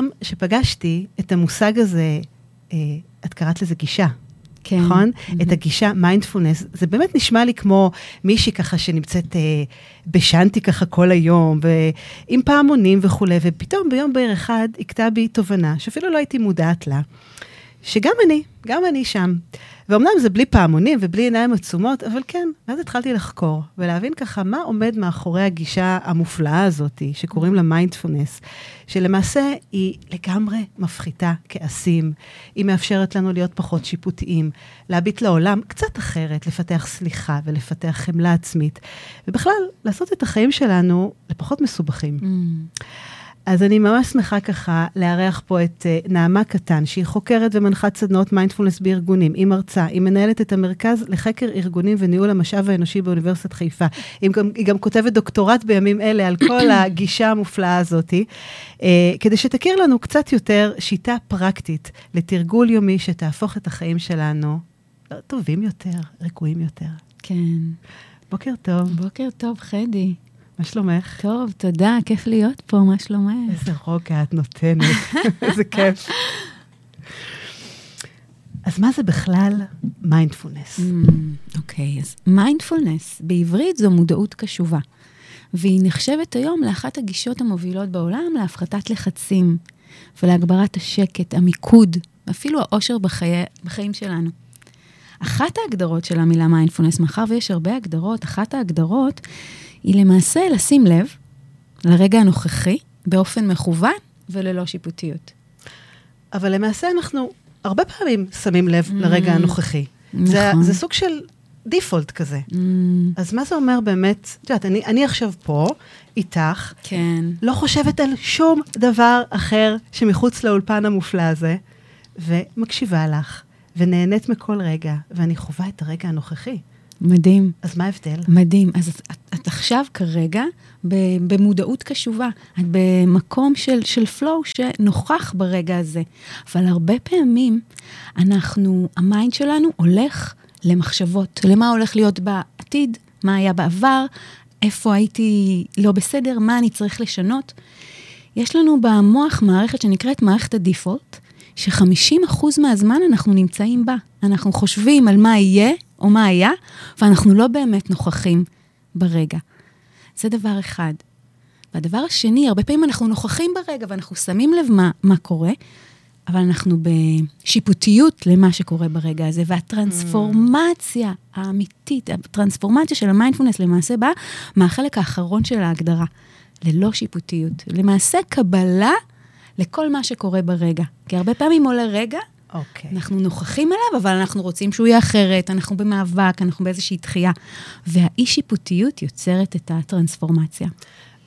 פעם שפגשתי את המושג הזה, אה, את קראת לזה גישה. כן. נכון? Mm-hmm. את הגישה מיינדפולנס. זה באמת נשמע לי כמו מישהי ככה שנמצאת אה, בשאנטי ככה כל היום, ועם פעמונים וכולי, ופתאום ביום בהיר אחד הכתה בי תובנה, שאפילו לא הייתי מודעת לה, שגם אני, גם אני שם. ואומנם זה בלי פעמונים ובלי עיניים עצומות, אבל כן, ואז התחלתי לחקור ולהבין ככה מה עומד מאחורי הגישה המופלאה הזאת, שקוראים לה מיינדפולנס, שלמעשה היא לגמרי מפחיתה כעסים, היא מאפשרת לנו להיות פחות שיפוטיים, להביט לעולם קצת אחרת, לפתח סליחה ולפתח חמלה עצמית, ובכלל, לעשות את החיים שלנו לפחות מסובכים. Mm. אז אני ממש שמחה ככה לארח פה את uh, נעמה קטן, שהיא חוקרת ומנחת סדנאות מיינדפולנס בארגונים, היא מרצה, היא מנהלת את המרכז לחקר ארגונים וניהול המשאב האנושי באוניברסיטת חיפה. היא גם, היא גם כותבת דוקטורט בימים אלה על כל הגישה המופלאה הזאת, uh, כדי שתכיר לנו קצת יותר שיטה פרקטית לתרגול יומי שתהפוך את החיים שלנו טובים יותר, רגועים יותר. כן. בוקר טוב. בוקר טוב, חדי. מה שלומך? טוב, תודה, כיף להיות פה, מה שלומך? איזה רוגע את נותנת, איזה כיף. אז מה זה בכלל מיינדפולנס? Mm, אוקיי, אז מיינדפולנס בעברית זו מודעות קשובה, והיא נחשבת היום לאחת הגישות המובילות בעולם להפחתת לחצים ולהגברת השקט, המיקוד, אפילו העושר בחיי, בחיים שלנו. אחת ההגדרות של המילה מיינדפולנס, מאחר ויש הרבה הגדרות, אחת ההגדרות היא למעשה לשים לב לרגע הנוכחי באופן מכוון וללא שיפוטיות. אבל למעשה אנחנו הרבה פעמים שמים לב mm, לרגע הנוכחי. נכון. זה, זה סוג של דיפולט כזה. Mm. אז מה זה אומר באמת, את יודעת, אני, אני עכשיו פה, איתך, כן. לא חושבת על שום דבר אחר שמחוץ לאולפן המופלא הזה, ומקשיבה לך, ונהנית מכל רגע, ואני חווה את הרגע הנוכחי. מדהים. אז מה ההבדל? מדהים. אז את, את עכשיו כרגע במודעות קשובה. את במקום של, של flow שנוכח ברגע הזה. אבל הרבה פעמים אנחנו, ה mind שלנו הולך למחשבות, למה הולך להיות בעתיד, מה היה בעבר, איפה הייתי לא בסדר, מה אני צריך לשנות. יש לנו במוח מערכת שנקראת מערכת ה default, ש-50% מהזמן אנחנו נמצאים בה. אנחנו חושבים על מה יהיה או מה היה, ואנחנו לא באמת נוכחים ברגע. זה דבר אחד. והדבר השני, הרבה פעמים אנחנו נוכחים ברגע ואנחנו שמים לב מה, מה קורה, אבל אנחנו בשיפוטיות למה שקורה ברגע הזה, והטרנספורמציה האמיתית, הטרנספורמציה של המיינדפולנס למעשה באה מהחלק האחרון של ההגדרה, ללא שיפוטיות. למעשה קבלה לכל מה שקורה ברגע. כי הרבה פעמים עולה רגע, Okay. אוקיי. אנחנו נוכחים עליו, אבל אנחנו רוצים שהוא יהיה אחרת, אנחנו במאבק, אנחנו באיזושהי דחייה. והאי-שיפוטיות יוצרת את הטרנספורמציה.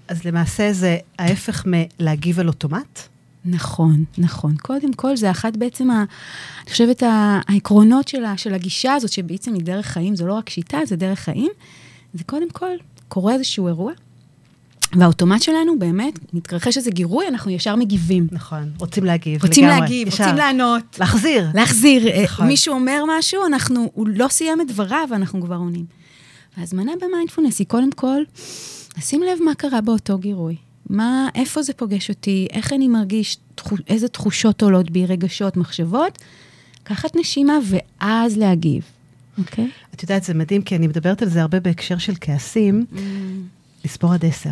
אז למעשה זה ההפך מלהגיב על אוטומט? נכון, נכון. קודם כל, זה אחת בעצם, ה, אני חושבת, העקרונות שלה, של הגישה הזאת, שבעצם היא דרך חיים, זו לא רק שיטה, זה דרך חיים. זה קודם כל, קורה איזשהו אירוע, והאוטומט שלנו באמת, מתרחש איזה גירוי, אנחנו ישר מגיבים. נכון, רוצים להגיב. רוצים לגמרי, להגיב, ישר. רוצים לענות. להחזיר. להחזיר. אה, נכון. מישהו אומר משהו, אנחנו, הוא לא סיים את דבריו, ואנחנו כבר עונים. והזמנה במיינדפולנס היא קודם כל, לשים לב מה קרה באותו גירוי. מה, איפה זה פוגש אותי, איך אני מרגיש, תחוש, איזה תחושות עולות בי, רגשות, מחשבות. לקחת נשימה ואז להגיב, אוקיי? Okay? את יודעת, זה מדהים, כי אני מדברת על זה הרבה בהקשר של כעסים, mm. לספור עד עשר.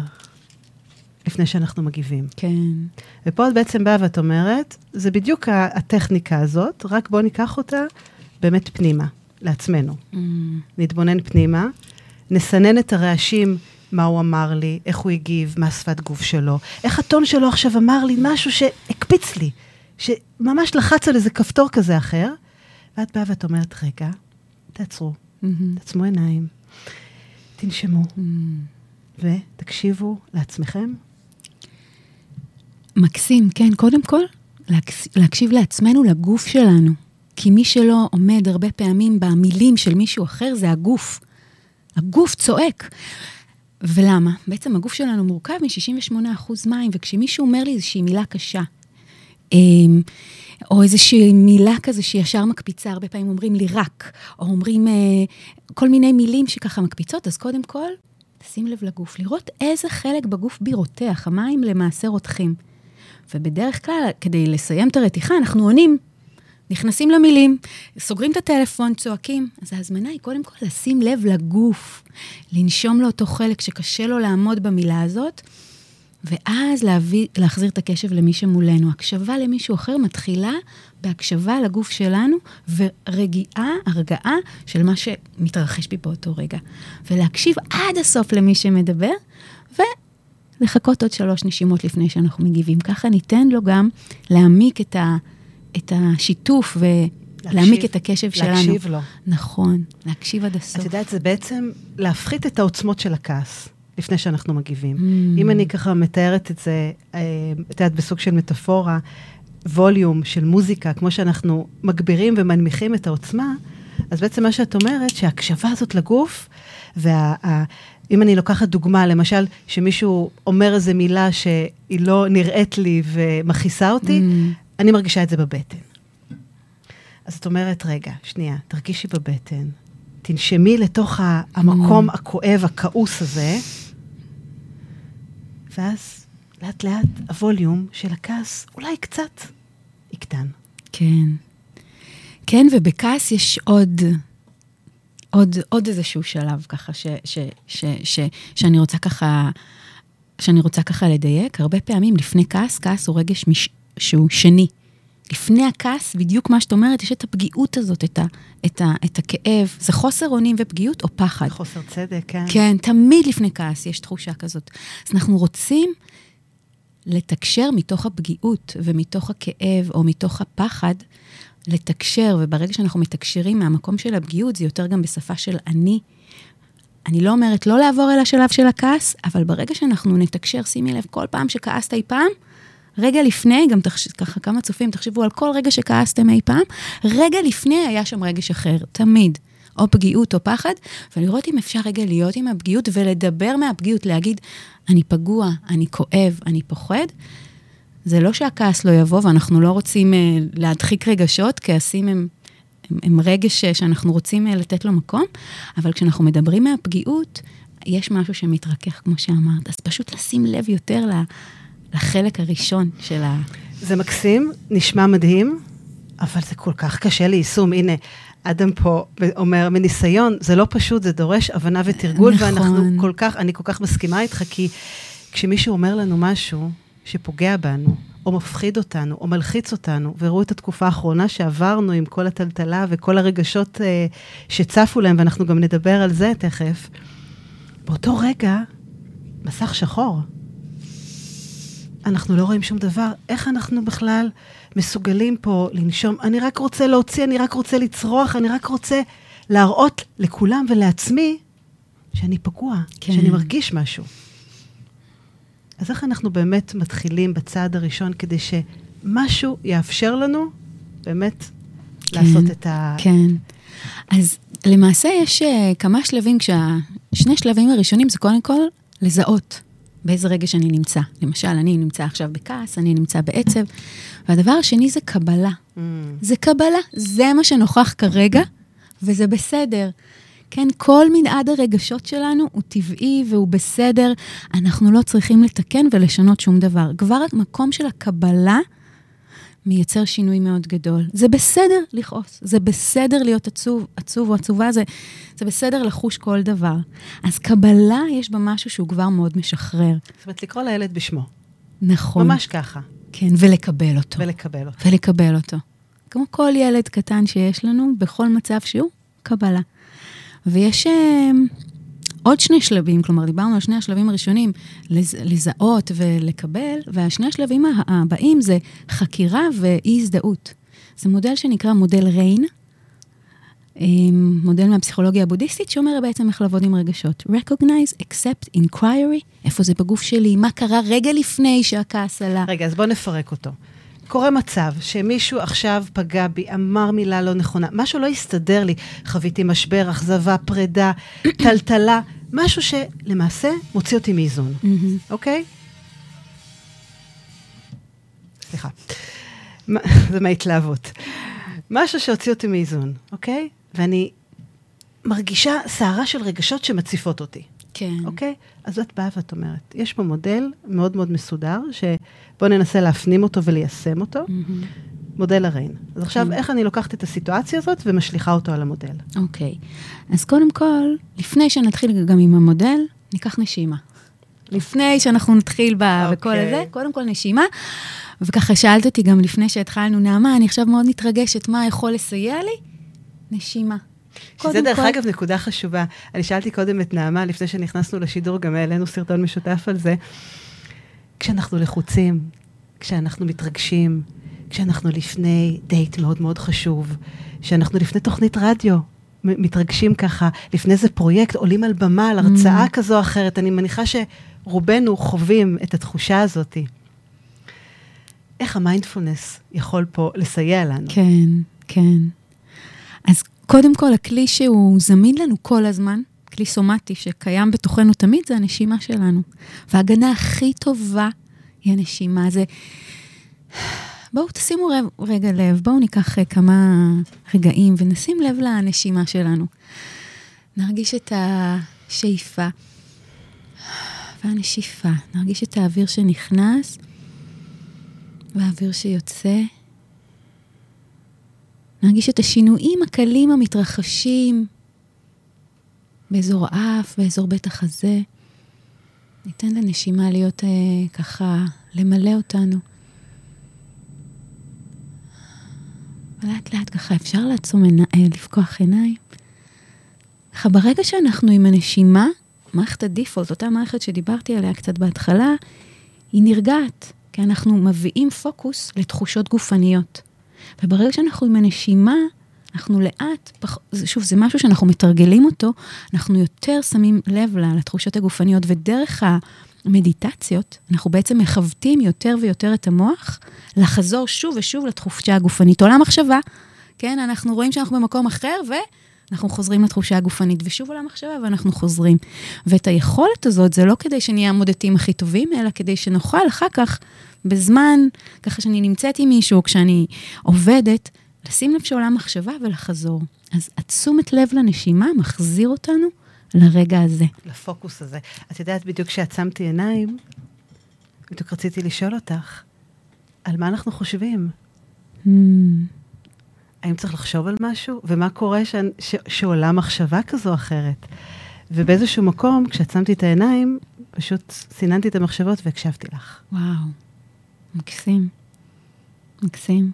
לפני שאנחנו מגיבים. כן. ופה את בעצם באה ואת אומרת, זה בדיוק הטכניקה הזאת, רק בואו ניקח אותה באמת פנימה, לעצמנו. Mm. נתבונן פנימה, נסנן את הרעשים, מה הוא אמר לי, איך הוא הגיב, מה שפת גוף שלו, איך הטון שלו עכשיו אמר לי משהו שהקפיץ לי, שממש לחץ על איזה כפתור כזה אחר, ואת באה ואת אומרת, רגע, תעצרו, mm-hmm. תעצמו עיניים, תנשמו, mm. ותקשיבו לעצמכם מקסים, כן. קודם כל, להקשיב לעצמנו, לגוף שלנו. כי מי שלא עומד הרבה פעמים במילים של מישהו אחר, זה הגוף. הגוף צועק. ולמה? בעצם הגוף שלנו מורכב מ-68% מים, וכשמישהו אומר לי איזושהי מילה קשה, אמ, או איזושהי מילה כזה שישר מקפיצה, הרבה פעמים אומרים לי רק, או אומרים אה, כל מיני מילים שככה מקפיצות, אז קודם כל, שים לב לגוף, לראות איזה חלק בגוף בי רותח, המים למעשה רותחים. ובדרך כלל, כדי לסיים את הרתיחה, אנחנו עונים, נכנסים למילים, סוגרים את הטלפון, צועקים. אז ההזמנה היא קודם כל לשים לב לגוף, לנשום לאותו חלק שקשה לו לעמוד במילה הזאת, ואז להביא, להחזיר את הקשב למי שמולנו. הקשבה למישהו אחר מתחילה בהקשבה לגוף שלנו ורגיעה, הרגעה של מה שמתרחש בי באותו רגע. ולהקשיב עד הסוף למי שמדבר, ולחכות עוד שלוש נשימות לפני שאנחנו מגיבים. ככה ניתן לו גם להעמיק את, ה, את השיתוף ולהעמיק את הקשב להקשיב שלנו. להקשיב לו. נכון, להקשיב עד הסוף. את יודעת, זה בעצם להפחית את העוצמות של הכעס. לפני שאנחנו מגיבים. Mm. אם אני ככה מתארת את זה, אה, את יודעת, בסוג של מטאפורה, ווליום של מוזיקה, כמו שאנחנו מגבירים ומנמיכים את העוצמה, אז בעצם מה שאת אומרת, שההקשבה הזאת לגוף, ואם אני לוקחת דוגמה, למשל, שמישהו אומר איזו מילה שהיא לא נראית לי ומכעיסה אותי, Mm. אני מרגישה את זה בבטן. אז את אומרת, רגע, שנייה, תרגישי בבטן, תנשמי לתוך המקום Mm. הכואב, הכעוס הזה, ואז לאט לאט הווליום של הכעס אולי קצת יקטן. כן. כן, ובכעס יש עוד, עוד, עוד איזשהו שלב ככה, ש, ש, ש, ש, שאני רוצה ככה, שאני רוצה ככה לדייק. הרבה פעמים לפני כעס, כעס הוא רגש מש, שהוא שני. לפני הכעס, בדיוק מה שאת אומרת, יש את הפגיעות הזאת, את, ה, את, ה, את הכאב. זה חוסר אונים ופגיעות או פחד? חוסר צדק, כן. כן, תמיד לפני כעס יש תחושה כזאת. אז אנחנו רוצים לתקשר מתוך הפגיעות ומתוך הכאב או מתוך הפחד, לתקשר, וברגע שאנחנו מתקשרים מהמקום של הפגיעות, זה יותר גם בשפה של אני. אני לא אומרת לא לעבור אל השלב של הכעס, אבל ברגע שאנחנו נתקשר, שימי לב, כל פעם שכעסת אי פעם, רגע לפני, גם תחש... ככה כמה צופים, תחשבו על כל רגע שכעסתם אי פעם, רגע לפני היה שם רגש אחר, תמיד. או פגיעות או פחד, ולראות אם אפשר רגע להיות עם הפגיעות ולדבר מהפגיעות, להגיד, אני פגוע, אני כואב, אני פוחד. זה לא שהכעס לא יבוא, ואנחנו לא רוצים uh, להדחיק רגשות, כעסים הם, הם, הם רגש שאנחנו רוצים uh, לתת לו מקום, אבל כשאנחנו מדברים מהפגיעות, יש משהו שמתרכך, כמו שאמרת. אז פשוט לשים לב יותר לחלק הראשון של ה... זה מקסים, נשמע מדהים, אבל זה כל כך קשה ליישום. הנה, אדם פה אומר, מניסיון, זה לא פשוט, זה דורש הבנה ותרגול, נכון. ואנחנו כל כך, אני כל כך מסכימה איתך, כי כשמישהו אומר לנו משהו שפוגע בנו, או מפחיד אותנו, או מלחיץ אותנו, והראו את התקופה האחרונה שעברנו עם כל הטלטלה וכל הרגשות אה, שצפו להם, ואנחנו גם נדבר על זה תכף, באותו רגע, מסך שחור. אנחנו לא רואים שום דבר. איך אנחנו בכלל מסוגלים פה לנשום? אני רק רוצה להוציא, אני רק רוצה לצרוח, אני רק רוצה להראות לכולם ולעצמי שאני פגוע, כן. שאני מרגיש משהו. אז איך אנחנו באמת מתחילים בצעד הראשון כדי שמשהו יאפשר לנו באמת כן, לעשות את ה... כן. אז למעשה יש uh, כמה שלבים, כששני שלבים הראשונים זה קודם כל לזהות. באיזה רגע שאני נמצא. למשל, אני נמצא עכשיו בכעס, אני נמצא בעצב. והדבר השני זה קבלה. Mm. זה קבלה, זה מה שנוכח כרגע, וזה בסדר. כן, כל מנעד הרגשות שלנו הוא טבעי והוא בסדר. אנחנו לא צריכים לתקן ולשנות שום דבר. כבר המקום של הקבלה מייצר שינוי מאוד גדול. זה בסדר לכעוס, זה בסדר להיות עצוב, עצוב או עצובה, זה, זה בסדר לחוש כל דבר. אז קבלה, יש בה משהו שהוא כבר מאוד משחרר. זאת אומרת, לקרוא לילד בשמו. נכון. ממש ככה. כן, ולקבל אותו. ולקבל אותו. ולקבל אותו. כמו כל ילד קטן שיש לנו, בכל מצב שהוא, קבלה. ויש uh, עוד שני שלבים, כלומר, דיברנו על שני השלבים הראשונים, לז, לזהות ולקבל, והשני השלבים הבאים זה חקירה ואי-הזדהות. זה מודל שנקרא מודל ריין, מודל מהפסיכולוגיה הבודהיסטית, שאומר בעצם איך לעבוד עם רגשות. recognize, accept, inquiry, איפה זה בגוף שלי, מה קרה רגע לפני שהכעס עלה. רגע, אז בואו נפרק אותו. קורה מצב שמישהו עכשיו פגע בי, אמר מילה לא נכונה, משהו לא הסתדר לי, חוויתי משבר, אכזבה, פרידה, טלטלה, משהו שלמעשה מוציא אותי מאיזון, אוקיי? סליחה, זה מההתלהבות. משהו שהוציא אותי מאיזון, אוקיי? ואני מרגישה סערה של רגשות שמציפות אותי. כן. אוקיי? אז את באה ואת אומרת, יש פה מודל מאוד מאוד מסודר, שבואו ננסה להפנים אותו וליישם אותו, מהמם. מודל הריין. אז עכשיו, כן. איך אני לוקחת את הסיטואציה הזאת ומשליכה אותו על המודל? אוקיי. אז קודם כל, לפני שנתחיל גם עם המודל, ניקח נשימה. לפני שאנחנו נתחיל ב- בכל אוקיי. הזה, קודם כל נשימה. וככה שאלת אותי גם לפני שהתחלנו, נעמה, אני עכשיו מאוד מתרגשת, מה יכול לסייע לי? נשימה. שזה דרך כל- אגב נקודה חשובה. אני שאלתי קודם את נעמה, לפני שנכנסנו לשידור, גם העלינו סרטון משותף על זה. כשאנחנו לחוצים, כשאנחנו מתרגשים, כשאנחנו לפני דייט מאוד מאוד חשוב, כשאנחנו לפני תוכנית רדיו, מתרגשים ככה, לפני איזה פרויקט, עולים על במה, על הרצאה כזו או אחרת, אני מניחה שרובנו חווים את התחושה הזאת. איך המיינדפולנס יכול פה לסייע לנו? כן, כן. אז קודם כל, הכלי שהוא זמין לנו כל הזמן, כלי סומטי שקיים בתוכנו תמיד, זה הנשימה שלנו. וההגנה הכי טובה היא הנשימה. זה... בואו תשימו רב, רגע לב, בואו ניקח אה, כמה רגעים ונשים לב לנשימה שלנו. נרגיש את השאיפה והנשיפה. נרגיש את האוויר שנכנס והאוויר שיוצא. נרגיש את השינויים הקלים המתרחשים באזור האף, באזור בית החזה. ניתן לנשימה להיות אה, ככה, למלא אותנו. ולאט לאט ככה אפשר לעצום עיני, אה, לפקוח עיניים. ככה ברגע שאנחנו עם הנשימה, מערכת הדיפולט, אותה מערכת שדיברתי עליה קצת בהתחלה, היא נרגעת, כי אנחנו מביאים פוקוס לתחושות גופניות. וברגע שאנחנו עם הנשימה, אנחנו לאט, פח, שוב, זה משהו שאנחנו מתרגלים אותו, אנחנו יותר שמים לב לה, לתחושות הגופניות, ודרך המדיטציות, אנחנו בעצם מכוותים יותר ויותר את המוח לחזור שוב ושוב לתחושה הגופנית. עולם מחשבה, כן, אנחנו רואים שאנחנו במקום אחר, ואנחנו חוזרים לתחושה הגופנית, ושוב עולם מחשבה, ואנחנו חוזרים. ואת היכולת הזאת, זה לא כדי שנהיה המודדים הכי טובים, אלא כדי שנוכל אחר כך, בזמן, ככה שאני נמצאת עם מישהו, כשאני עובדת, לשים לב שעולם מחשבה ולחזור. אז התשומת לב לנשימה מחזיר אותנו לרגע הזה. לפוקוס הזה. את יודעת, בדיוק כשעצמתי עיניים, בדיוק רציתי לשאול אותך, על מה אנחנו חושבים? Hmm, האם צריך לחשוב על משהו? ומה קורה ש... ש... שעולה מחשבה כזו או אחרת? ובאיזשהו מקום, כשעצמתי את העיניים, פשוט סיננתי את המחשבות והקשבתי לך. וואו, מקסים. מקסים.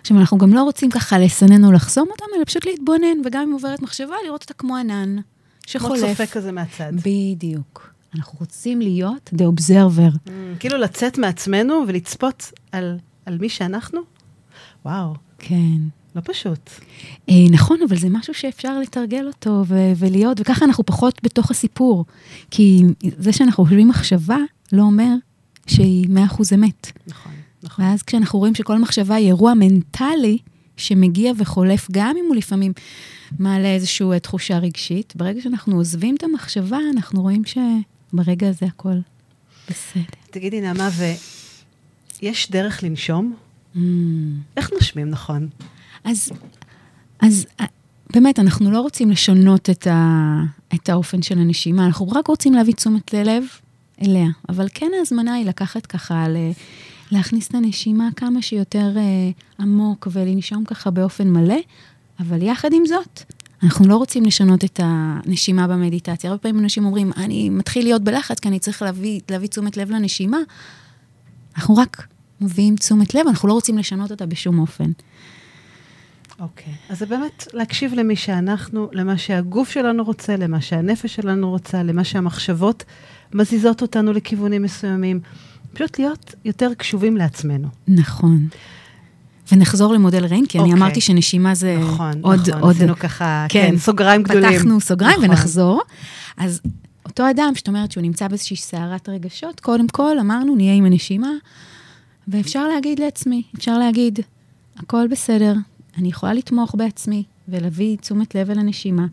עכשיו, אנחנו גם לא רוצים ככה לסנן או לחסום אותם, אלא פשוט להתבונן, וגם אם עוברת מחשבה, לראות אותה כמו ענן כמו שחולף. צופה כזה מהצד. בדיוק. אנחנו רוצים להיות the observer. Mm, כאילו לצאת מעצמנו ולצפות על, על מי שאנחנו? וואו, כן. לא פשוט. אה, נכון, אבל זה משהו שאפשר לתרגל אותו ו- ולהיות, וככה אנחנו פחות בתוך הסיפור. כי זה שאנחנו חושבים מחשבה, לא אומר שהיא 100% אמת. נכון, נכון. ואז כשאנחנו רואים שכל מחשבה היא אירוע מנטלי שמגיע וחולף, גם אם הוא לפעמים מעלה איזושהי אה, תחושה רגשית, ברגע שאנחנו עוזבים את המחשבה, אנחנו רואים שברגע הזה הכל בסדר. תגידי, נעמה, ויש דרך לנשום? Mm. איך נושמים נכון? אז, אז אה, באמת, אנחנו לא רוצים לשנות את, ה, את האופן של הנשימה, אנחנו רק רוצים להביא תשומת לב אליה. אבל כן ההזמנה היא לקחת ככה, ל, להכניס את הנשימה כמה שיותר אה, עמוק ולנשום ככה באופן מלא, אבל יחד עם זאת, אנחנו לא רוצים לשנות את הנשימה במדיטציה. הרבה פעמים אנשים אומרים, אני מתחיל להיות בלחץ כי אני צריך להביא, להביא תשומת לב לנשימה. אנחנו רק מביאים תשומת לב, אנחנו לא רוצים לשנות אותה בשום אופן. אוקיי. אז זה באמת להקשיב למי שאנחנו, למה שהגוף שלנו רוצה, למה שהנפש שלנו רוצה, למה שהמחשבות מזיזות אותנו לכיוונים מסוימים. פשוט להיות יותר קשובים לעצמנו. נכון. ונחזור למודל ריין, כי אני אוקיי. אמרתי שנשימה זה נכון, עוד... נכון, עוד עשינו ככה, כן, כן, סוגריים גדולים. פתחנו סוגריים נכון. ונחזור. אז אותו אדם שאת אומרת שהוא נמצא באיזושהי סערת רגשות, קודם כל אמרנו, נהיה עם הנשימה, ואפשר להגיד לעצמי, אפשר להגיד, הכל בסדר, אני יכולה לתמוך בעצמי ולהביא תשומת לב אל הנשימה.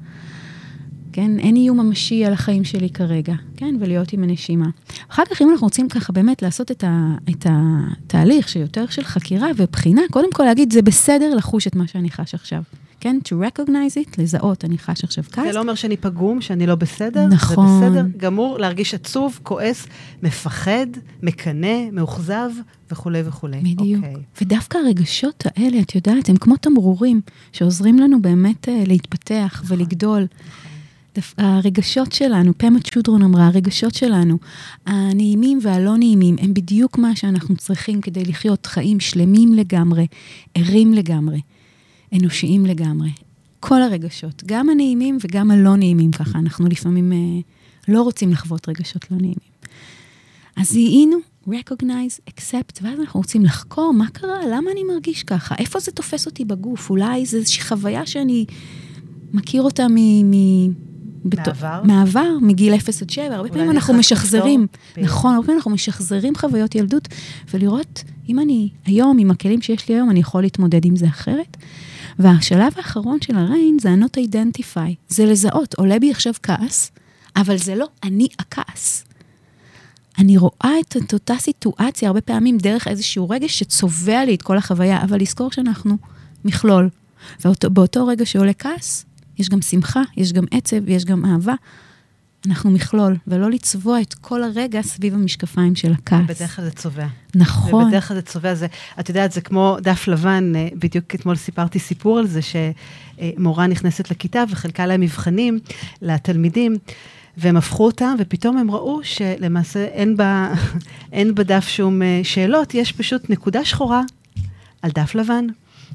כן, אין איום ממשי על החיים שלי כרגע, כן, ולהיות עם הנשימה. אחר כך, אם אנחנו רוצים ככה באמת לעשות את, ה, את התהליך שיותר של חקירה ובחינה, קודם כל להגיד, זה בסדר לחוש את מה שאני חש עכשיו. כן? to recognize it, לזהות, אני חש עכשיו כעס. זה לא אומר שאני פגום, שאני לא בסדר. נכון. זה בסדר גמור להרגיש עצוב, כועס, מפחד, מקנא, מאוכזב וכולי וכולי. בדיוק. אוקיי. ודווקא הרגשות האלה, את יודעת, הם כמו תמרורים שעוזרים לנו באמת אה, להתפתח ולגדול. דף- הרגשות שלנו, פמה צ'ודרון אמרה, הרגשות שלנו, הנעימים והלא נעימים, הם בדיוק מה שאנחנו צריכים כדי לחיות חיים שלמים לגמרי, ערים לגמרי, אנושיים לגמרי. כל הרגשות, גם הנעימים וגם הלא נעימים ככה, אנחנו לפעמים אה, לא רוצים לחוות רגשות לא נעימים. אז זיהינו, recognize, accept, ואז אנחנו רוצים לחקור מה קרה, למה אני מרגיש ככה, איפה זה תופס אותי בגוף, אולי זו איזושהי חוויה שאני מכיר אותה מ... מ מהעבר? מהעבר, מגיל 0 עד 7. הרבה פעמים אנחנו משחזרים, כפתור. נכון, הרבה פעמים אנחנו משחזרים חוויות ילדות, ולראות אם אני היום, עם הכלים שיש לי היום, אני יכול להתמודד עם זה אחרת. והשלב האחרון של הריין זה ה-not identify, זה לזהות, עולה בי עכשיו כעס, אבל זה לא אני הכעס. אני רואה את, את אותה סיטואציה הרבה פעמים דרך איזשהו רגש שצובע לי את כל החוויה, אבל לזכור שאנחנו מכלול. ובאותו רגע שעולה כעס, יש גם שמחה, יש גם עצב ויש גם אהבה. אנחנו מכלול, ולא לצבוע את כל הרגע סביב המשקפיים של הכעס. בדרך כלל זה צובע. נכון. ובדרך כלל זה צובע, זה, את יודעת, זה כמו דף לבן, אה, בדיוק אתמול סיפרתי סיפור על זה, שמורה נכנסת לכיתה וחילקה להם מבחנים לתלמידים, והם הפכו אותם, ופתאום הם ראו שלמעשה אין, בה, אין בדף שום אה, שאלות, יש פשוט נקודה שחורה על דף לבן.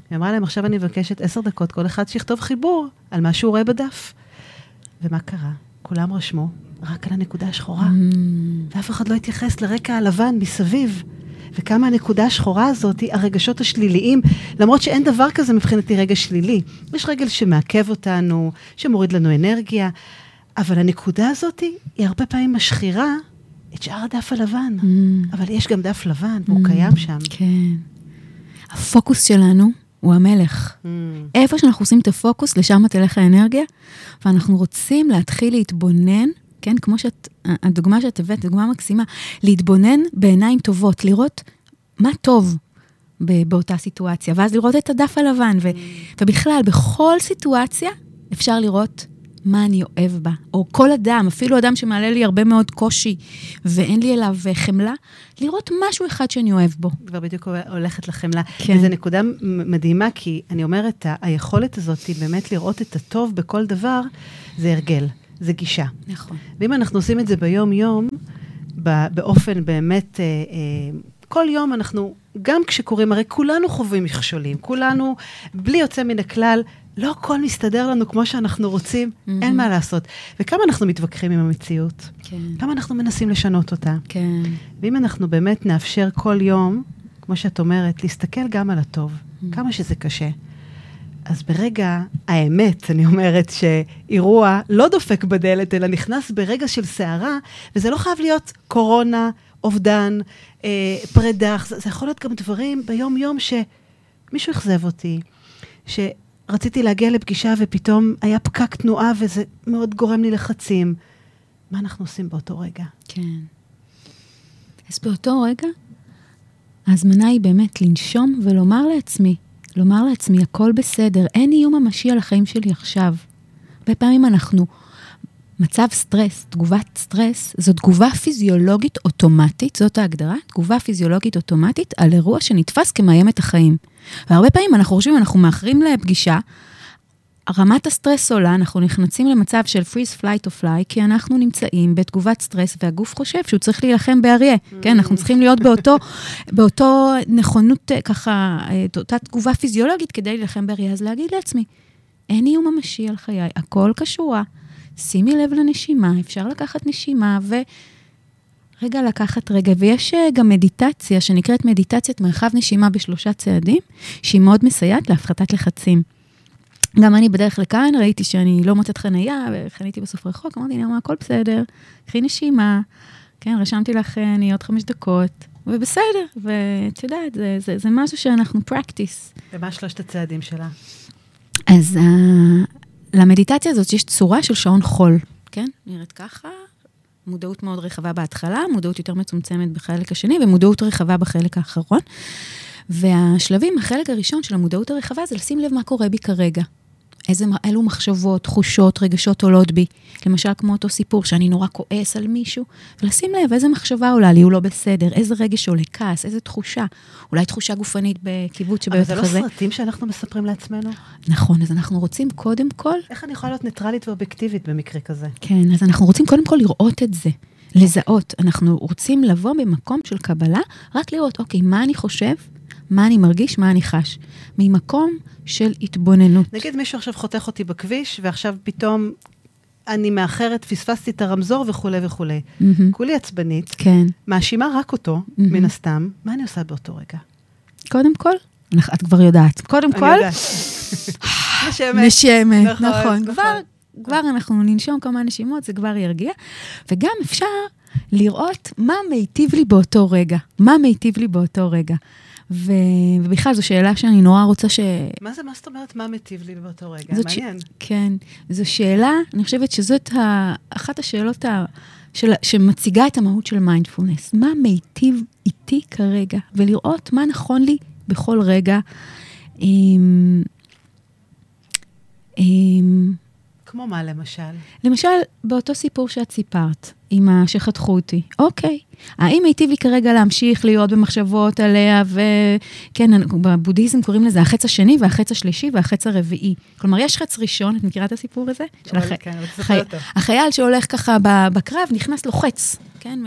היא אמרה להם, עכשיו אני מבקשת עשר דקות, כל אחד שיכתוב חיבור על מה שהוא רואה בדף. ומה קרה? כולם רשמו רק על הנקודה השחורה. Mm, ואף אחד לא התייחס לרקע הלבן מסביב. וכמה הנקודה השחורה הזאת, הרגשות השליליים, למרות שאין דבר כזה מבחינתי רגש שלילי. יש רגל שמעכב אותנו, שמוריד לנו אנרגיה, אבל הנקודה הזאת היא הרבה פעמים משחירה את שאר הדף הלבן. mm, אבל יש גם דף לבן, והוא Mm. קיים שם. כן. הפוקוס שלנו הוא המלך. Mm. איפה שאנחנו עושים את הפוקוס, לשם תלך האנרגיה, ואנחנו רוצים להתחיל להתבונן, כן, כמו שאת, הדוגמה שאת הבאת, דוגמה מקסימה, להתבונן בעיניים טובות, לראות מה טוב באותה סיטואציה, ואז לראות את הדף הלבן, ו, ובכלל, בכל סיטואציה אפשר לראות מה אני אוהב בה, או כל אדם, אפילו אדם שמעלה לי הרבה מאוד קושי, ואין לי אליו אה, חמלה, לראות משהו אחד שאני אוהב בו. כבר בדיוק הולכת לחמלה. כן. וזו נקודה מדהימה, כי אני אומרת, היכולת הזאת היא באמת לראות את הטוב בכל דבר, זה הרגל, זה גישה. נכון. ואם אנחנו עושים את זה ביום-יום, באופן באמת, אה, אה, כל יום אנחנו, גם כשקוראים, הרי כולנו חווים מכשולים, כולנו, בלי יוצא מן הכלל, לא הכל מסתדר לנו כמו שאנחנו רוצים, מהמם. אין מה לעשות. וכמה אנחנו מתווכחים עם המציאות, כן. כמה אנחנו מנסים לשנות אותה. כן. ואם אנחנו באמת נאפשר כל יום, כמו שאת אומרת, להסתכל גם על הטוב, כמה שזה קשה. אז ברגע האמת, אני אומרת שאירוע לא דופק בדלת, אלא נכנס ברגע של סערה, וזה לא חייב להיות קורונה, אובדן, אה, פרידה, זה, זה יכול להיות גם דברים ביום-יום שמישהו אכזב אותי, שרציתי להגיע לפגישה ופתאום היה פקק תנועה וזה מאוד גורם לי לחצים. מה אנחנו עושים באותו רגע? כן. אז באותו רגע, ההזמנה היא באמת לנשום ולומר לעצמי, לומר לעצמי, הכל בסדר, אין איום ממשי על החיים שלי עכשיו. הרבה פעמים אנחנו, מצב סטרס, תגובת סטרס, זו תגובה פיזיולוגית אוטומטית, זאת ההגדרה, תגובה פיזיולוגית אוטומטית על אירוע שנתפס כמאיים את החיים. והרבה פעמים אנחנו חושבים, אנחנו מאחרים לפגישה, רמת הסטרס עולה, אנחנו נכנסים למצב של freeze, fight או flight, כי אנחנו נמצאים בתגובת סטרס, והגוף חושב שהוא צריך להילחם באריה. כן, אנחנו צריכים להיות באותו, באותו נכונות, אה, ככה, אה, אותה תגובה פיזיולוגית כדי להילחם באריה. אז להגיד לעצמי, אין איום ממשי על חיי, הכל כשורה, שימי לב לנשימה, אפשר לקחת נשימה, ו... רגע לקחת רגע, ויש אה, גם מדיטציה שנקראת מדיטציית מרחב נשימה בשלושה צעדים, שהיא מאוד מסייעת להפחתת לחצים. גם אני בדרך לכאן ראיתי שאני לא מוצאת חנייה, וחניתי בסוף רחוק, אמרתי לה, מה, הכל בסדר, קחי נשימה, כן, רשמתי לך, אה, אני עוד חמש דקות, ובסדר, ואת יודעת, זה, זה, זה משהו שאנחנו practice. ומה שלושת הצעדים שלה? אז uh, למדיטציה הזאת יש צורה של שעון חול, כן? נראית ככה, מודעות מאוד רחבה בהתחלה, מודעות יותר מצומצמת בחלק השני, ומודעות רחבה בחלק האחרון. והשלבים, החלק הראשון של המודעות הרחבה זה לשים לב מה קורה בי כרגע. איזה, אילו מחשבות, תחושות, רגשות עולות בי. למשל, כמו אותו סיפור שאני נורא כועס על מישהו, ולשים לב איזה מחשבה עולה לי, הוא לא בסדר, איזה רגש עולה, כעס, איזה תחושה. אולי תחושה גופנית בקיבוץ שבאמת כזה. אבל זה לא סרטים שאנחנו מספרים לעצמנו? נכון, אז אנחנו רוצים קודם כל... איך אני יכולה להיות ניטרלית ואובייקטיבית במקרה כזה? כן, אז אנחנו רוצים קודם כל לראות את זה. לזהות. אנחנו רוצים לבוא במקום של קבלה, רק לראות, אוקיי, מה אני חושב, מה אני מרגיש, מה אני חש. ממקום של התבוננות. נגיד מישהו עכשיו חותך אותי בכביש, ועכשיו פתאום אני מאחרת, פספסתי את הרמזור וכולי וכולי. Mm-hmm. כולי עצבנית. כן. מאשימה רק אותו, mm-hmm. מן הסתם. מה אני עושה באותו רגע? קודם כל, את כבר יודעת. קודם אני כל... אני יודעת. נשמת. נשמת, נכון. נכון. כבר, כבר אנחנו ננשום כמה נשימות, זה כבר ירגיע. וגם אפשר לראות מה מיטיב לי באותו רגע. מה מיטיב לי באותו רגע. ו... ובכלל, זו שאלה שאני נורא רוצה ש... מה זה, מה זאת אומרת, מה מיטיב לי באותו רגע? מעניין. ש... כן, זו שאלה, אני חושבת שזאת ה... אחת השאלות ה... של... שמציגה את המהות של מיינדפולנס. מה מיטיב איתי כרגע? ולראות מה נכון לי בכל רגע. עם... עם... כמו מה למשל? למשל, באותו סיפור שאת סיפרת, עם ה... שחתכו אותי, אוקיי, האם היטיב לי כרגע להמשיך להיות במחשבות עליה, וכן, בבודהיזם קוראים לזה החץ השני והחץ השלישי והחץ הרביעי. כלומר, יש חץ ראשון, את מכירה את הסיפור הזה? של הח... כן, החי... החייל שהולך ככה בקרב, נכנס לו חץ, כן?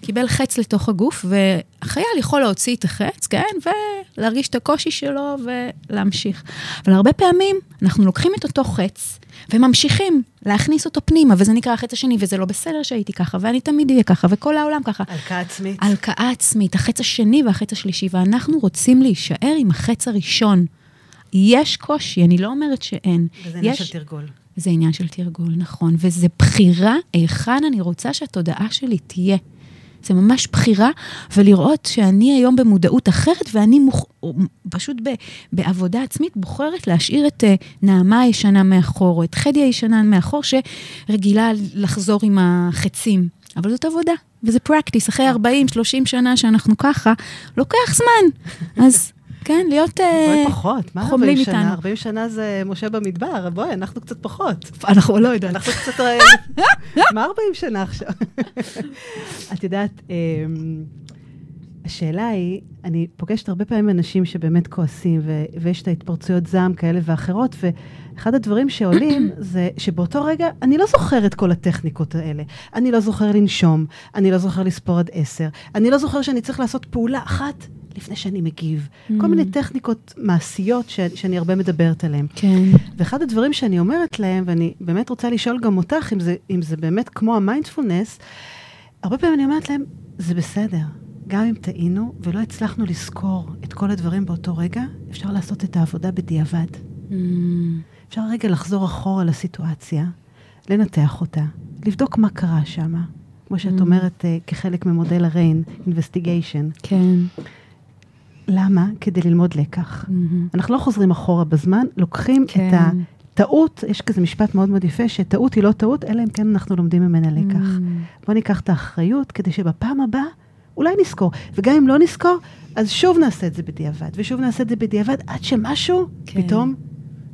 קיבל חץ לתוך הגוף, והחייל יכול להוציא את החץ, כן? ולהרגיש את הקושי שלו ולהמשיך. אבל הרבה פעמים אנחנו לוקחים את אותו חץ וממשיכים להכניס אותו פנימה, וזה נקרא החץ השני, וזה לא בסדר שהייתי ככה, ואני תמיד אהיה ככה, וכל העולם ככה. הלקאה עצמית. הלקאה עצמית, החץ השני והחץ השלישי, ואנחנו רוצים להישאר עם החץ הראשון. יש קושי, אני לא אומרת שאין. וזה עניין של תרגול. זה עניין של תרגול, נכון. וזה בחירה היכן אני רוצה שהתודעה שלי תהיה. זה ממש בחירה, ולראות שאני היום במודעות אחרת, ואני מוכ... פשוט ב... בעבודה עצמית בוחרת להשאיר את uh, נעמה הישנה מאחור, או את חדי הישנה מאחור, שרגילה לחזור עם החצים. אבל זאת עבודה, וזה פרקטיס. אחרי 40-30 שנה שאנחנו ככה, לוקח זמן. אז כן, להיות פחות, מה 40 שנה? 40 שנה זה משה במדבר, בואי, אנחנו קצת פחות. אנחנו לא יודעים. אנחנו קצת... מה 40 שנה עכשיו? את יודעת, השאלה היא, אני פוגשת הרבה פעמים אנשים שבאמת כועסים, ויש את ההתפרצויות זעם כאלה ואחרות, ואחד הדברים שעולים זה שבאותו רגע אני לא זוכר את כל הטכניקות האלה. אני לא זוכר לנשום, אני לא זוכר לספור עד עשר, אני לא זוכר שאני צריך לעשות פעולה אחת לפני שאני מגיב. Mm. כל מיני טכניקות מעשיות ש, שאני הרבה מדברת עליהן. כן. ואחד הדברים שאני אומרת להם, ואני באמת רוצה לשאול גם אותך, אם זה, אם זה באמת כמו המיינדפולנס, הרבה פעמים אני אומרת להם, זה בסדר. גם אם טעינו ולא הצלחנו לזכור את כל הדברים באותו רגע, אפשר לעשות את העבודה בדיעבד. Mm. אפשר רגע לחזור אחורה לסיטואציה, לנתח אותה, לבדוק מה קרה שם. כמו שאת mm. אומרת, uh, כחלק ממודל הריין, investigation. כן. למה? כדי ללמוד לקח. Mm-hmm. אנחנו לא חוזרים אחורה בזמן, לוקחים כן. את הטעות, יש כזה משפט מאוד מאוד יפה, שטעות היא לא טעות, אלא אם כן אנחנו לומדים ממנה לקח. Mm-hmm. בואו ניקח את האחריות, כדי שבפעם הבאה אולי נזכור. וגם אם לא נזכור, אז שוב נעשה את זה בדיעבד, ושוב נעשה את זה בדיעבד, עד שמשהו כן. פתאום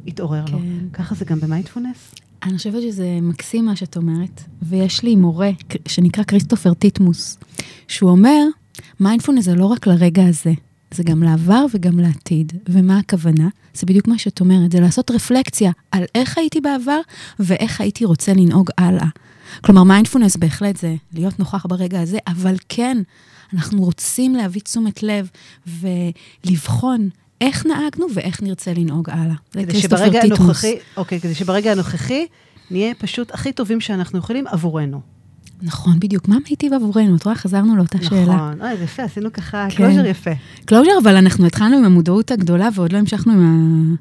יתעורר כן. לו. ככה זה גם במיינדפולנס? אני חושבת שזה מקסים מה שאת אומרת, ויש לי מורה שנקרא כריסטופר טיטמוס, שהוא אומר, מיינדפולנס זה לא רק לרגע הזה, זה גם לעבר וגם לעתיד. ומה הכוונה? זה בדיוק מה שאת אומרת, זה לעשות רפלקציה על איך הייתי בעבר ואיך הייתי רוצה לנהוג הלאה. כלומר, מיינדפולנס בהחלט זה להיות נוכח ברגע הזה, אבל כן, אנחנו רוצים להביא תשומת לב ולבחון איך נהגנו ואיך נרצה לנהוג הלאה. כדי שברגע הנוכחי, אוקיי, כדי שברגע הנוכחי נהיה פשוט הכי טובים שאנחנו יכולים עבורנו. נכון, בדיוק. מה מיטיב עבורנו? את רואה, חזרנו לאותה נכון. שאלה. נכון, אוי, זה יפה, עשינו ככה כן. closure יפה. closure, אבל אנחנו התחלנו עם המודעות הגדולה ועוד לא המשכנו עם, ה...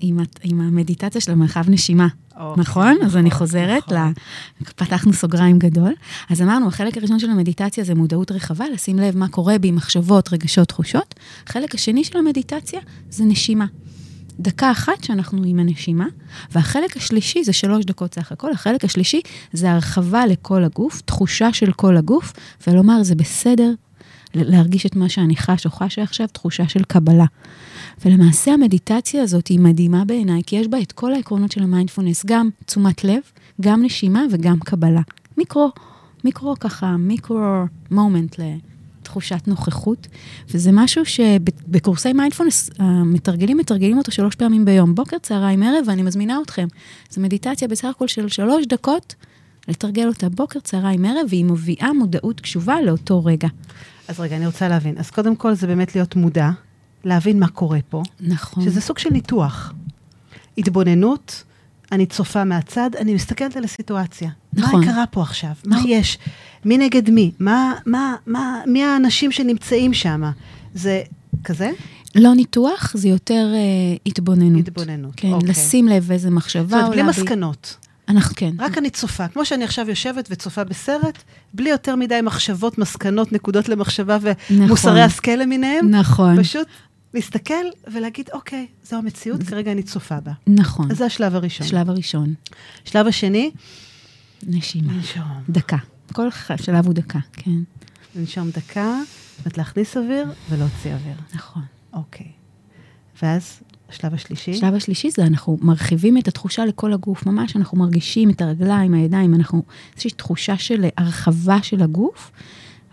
עם, ה... עם המדיטציה של המרחב נשימה. אוקיי, נכון? נכון? אז אני חוזרת, נכון. ל... פתחנו סוגריים גדול. אז אמרנו, החלק הראשון של המדיטציה זה מודעות רחבה, לשים לב מה קורה בי, מחשבות, רגשות, תחושות. החלק השני של המדיטציה זה נשימה. דקה אחת שאנחנו עם הנשימה, והחלק השלישי זה שלוש דקות סך הכל, החלק השלישי זה הרחבה לכל הגוף, תחושה של כל הגוף, ולומר, זה בסדר להרגיש את מה שאני חש או חשה עכשיו, תחושה של קבלה. ולמעשה המדיטציה הזאת היא מדהימה בעיניי, כי יש בה את כל העקרונות של המיינדפולנס, גם תשומת לב, גם נשימה וגם קבלה. micro, micro ככה, micro moment לתחושת נוכחות, וזה משהו שבקורסי מיינדפולנס המתרגלים מתרגלים אותו שלוש פעמים ביום, בוקר, צהריים, ערב, ואני מזמינה אתכם. זו מדיטציה בסך הכל של שלוש דקות, לתרגל אותה בוקר, צהריים, ערב, והיא מביאה מודעות קשובה לאותו רגע. אז רגע, אני רוצה להבין. אז קודם כל זה באמת להיות מודע, להבין מה קורה פה. נכון. שזה סוג של ניתוח. התבוננות, אני צופה מהצד, אני מסתכלת על הסיטואציה. נכון. מה קרה פה עכשיו? מה נכון. יש? מי נגד מי? מה, מה, מה, מי האנשים שנמצאים שם? זה כזה? לא ניתוח, זה יותר אה, התבוננות. התבוננות, כן, אוקיי. לשים לב איזה מחשבה זאת אומרת, או בלי מסקנות. אנחנו כן. רק אני צופה. כמו שאני עכשיו יושבת וצופה בסרט, בלי יותר מדי מחשבות, מסקנות, נקודות למחשבה ומוסרי נכון. השכל למיניהם. נכון, פשוט להסתכל ולהגיד, אוקיי, זו המציאות, כרגע אני צופה בה. נכון. אז זה השלב הראשון. שלב הראשון, השלב השני, נשימה. לנשום. דקה. כל שלב הוא דקה, כן. לנשום דקה, זאת אומרת להכניס אוויר ולהוציא אוויר. נכון. אוקיי. ואז, השלב השלישי, השלב השלישי זה אנחנו מרחיבים את התחושה לכל הגוף, ממש אנחנו מרגישים את הרגליים, הידיים, אנחנו, איזושהי תחושה של הרחבה של הגוף,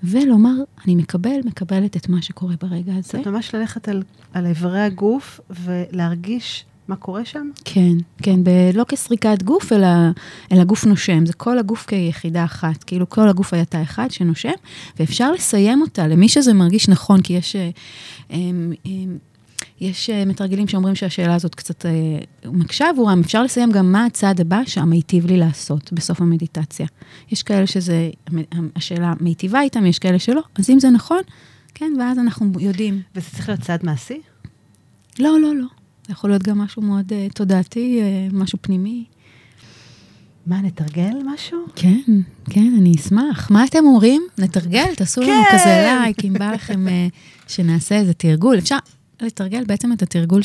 ולומר, אני מקבל, מקבלת את מה שקורה ברגע הזה. זאת ממש ללכת על, על איברי הגוף ולהרגיש מה קורה שם? כן, כן, ב- לא כסריקת גוף, אלא, אלא גוף נושם. זה כל הגוף כיחידה אחת, כאילו כל הגוף היה תא אחד שנושם, ואפשר לסיים אותה למי שזה מרגיש נכון, כי יש, אה, אמ, אמ, יש אה, מתרגלים שאומרים שהשאלה הזאת קצת אה, מקשה עבורם, אפשר לסיים גם מה הצעד הבא שהמיטיב לי לעשות בסוף המדיטציה. יש כאלה שזה, השאלה מיטיבה איתם, יש כאלה שלא, אז אם זה נכון, כן, ואז אנחנו יודעים. וזה צריך להיות צעד מעשי? לא, לא, לא. זה יכול להיות גם משהו מאוד uh, תודעתי, uh, משהו פנימי. מה, נתרגל משהו? כן, כן, אני אשמח. מה אתם אומרים? נתרגל? תעשו לנו כן. כזה לייק, אם בא לכם uh, שנעשה איזה תרגול. אפשר לתרגל בעצם את התרגול